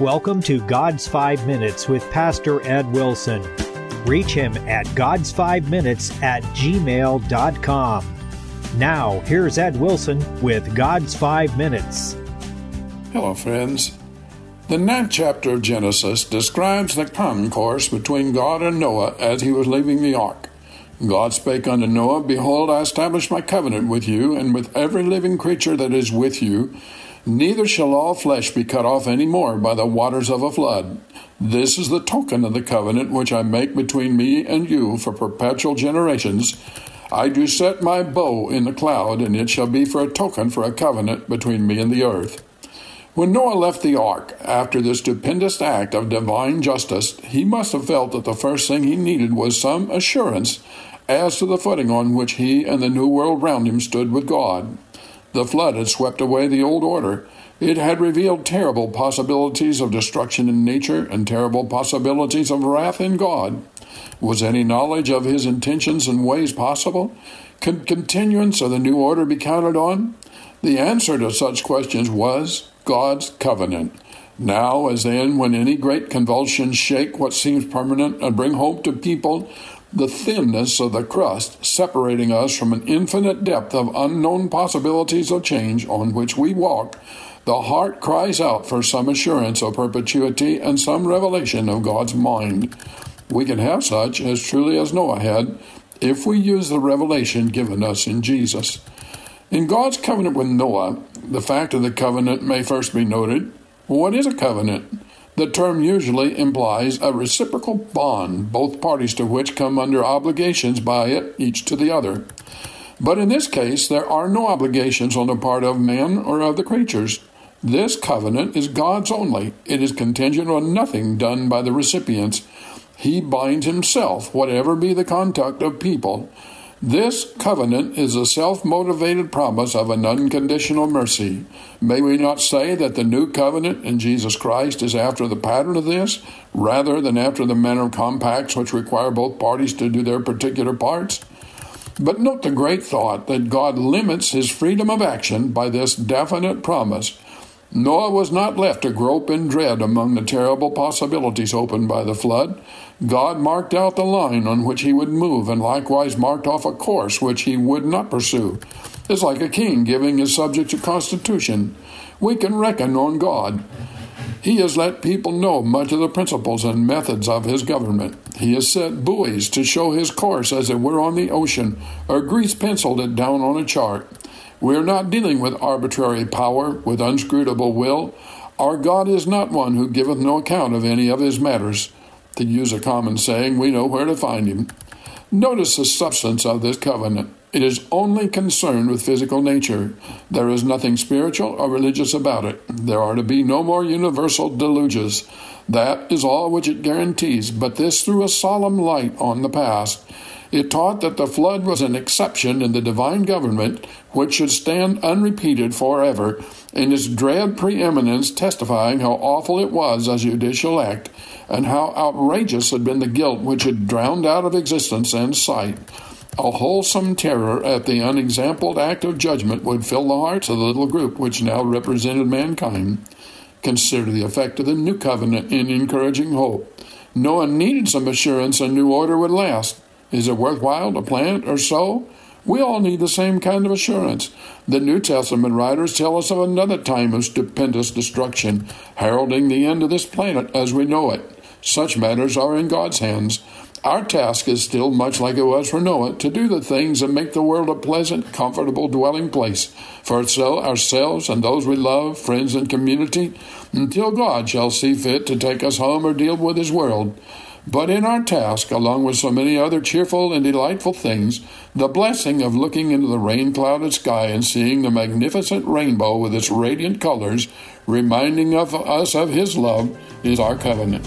Welcome to God's Five Minutes with Pastor Ed Wilson. Reach him at God's Five Minutes at gmail.com. Now, here's Ed Wilson with God's Five Minutes. Hello, friends. The ninth chapter of Genesis describes the concourse between God and Noah as he was leaving the ark. God spake unto Noah, Behold, I establish my covenant with you, and with every living creature that is with you. Neither shall all flesh be cut off any more by the waters of a flood. This is the token of the covenant which I make between me and you for perpetual generations. I do set my bow in the cloud, and it shall be for a token for a covenant between me and the earth. When Noah left the ark after this stupendous act of divine justice, he must have felt that the first thing he needed was some assurance as to the footing on which he and the new world round him stood with God. The flood had swept away the old order. It had revealed terrible possibilities of destruction in nature and terrible possibilities of wrath in God. Was any knowledge of his intentions and ways possible? Could continuance of the new order be counted on? The answer to such questions was God's covenant. Now, as then, when any great convulsions shake what seems permanent and bring hope to people, the thinness of the crust separating us from an infinite depth of unknown possibilities of change on which we walk, the heart cries out for some assurance of perpetuity and some revelation of God's mind. We can have such as truly as Noah had if we use the revelation given us in Jesus. In God's covenant with Noah, the fact of the covenant may first be noted. What is a covenant? The term usually implies a reciprocal bond, both parties to which come under obligations by it, each to the other. But in this case, there are no obligations on the part of men or of the creatures. This covenant is God's only. It is contingent on nothing done by the recipients. He binds himself, whatever be the conduct of people. This covenant is a self motivated promise of an unconditional mercy. May we not say that the new covenant in Jesus Christ is after the pattern of this, rather than after the manner of compacts which require both parties to do their particular parts? But note the great thought that God limits his freedom of action by this definite promise. Noah was not left to grope in dread among the terrible possibilities opened by the flood. God marked out the line on which he would move and likewise marked off a course which he would not pursue. It's like a king giving his subjects a constitution. We can reckon on God. He has let people know much of the principles and methods of his government. He has set buoys to show his course as it were on the ocean, or grease penciled it down on a chart. We are not dealing with arbitrary power, with unscrutable will. Our God is not one who giveth no account of any of his matters. To use a common saying, we know where to find him. Notice the substance of this covenant. It is only concerned with physical nature. There is nothing spiritual or religious about it. There are to be no more universal deluges. That is all which it guarantees, but this threw a solemn light on the past. It taught that the flood was an exception in the divine government which should stand unrepeated forever, in its dread preeminence testifying how awful it was as judicial act, and how outrageous had been the guilt which had drowned out of existence and sight. A wholesome terror at the unexampled act of judgment would fill the hearts of the little group which now represented mankind. Consider the effect of the new covenant in encouraging hope. Noah needed some assurance a new order would last. Is it worthwhile to plant or sow? We all need the same kind of assurance. The New Testament writers tell us of another time of stupendous destruction, heralding the end of this planet as we know it. Such matters are in God's hands. Our task is still much like it was for Noah to do the things that make the world a pleasant, comfortable dwelling place for ourselves and those we love, friends and community, until God shall see fit to take us home or deal with his world. But in our task, along with so many other cheerful and delightful things, the blessing of looking into the rain clouded sky and seeing the magnificent rainbow with its radiant colors, reminding of us of His love, is our covenant.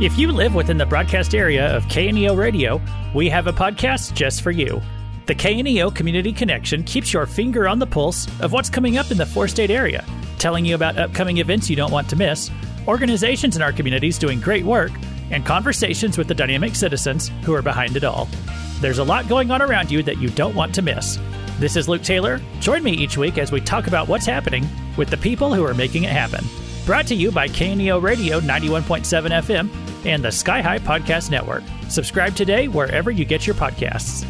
If you live within the broadcast area of KNEO Radio, we have a podcast just for you. The KNEO Community Connection keeps your finger on the pulse of what's coming up in the four state area, telling you about upcoming events you don't want to miss, organizations in our communities doing great work, and conversations with the dynamic citizens who are behind it all. There's a lot going on around you that you don't want to miss. This is Luke Taylor. Join me each week as we talk about what's happening with the people who are making it happen. Brought to you by KNEO Radio 91.7 FM and the Sky High Podcast Network. Subscribe today wherever you get your podcasts.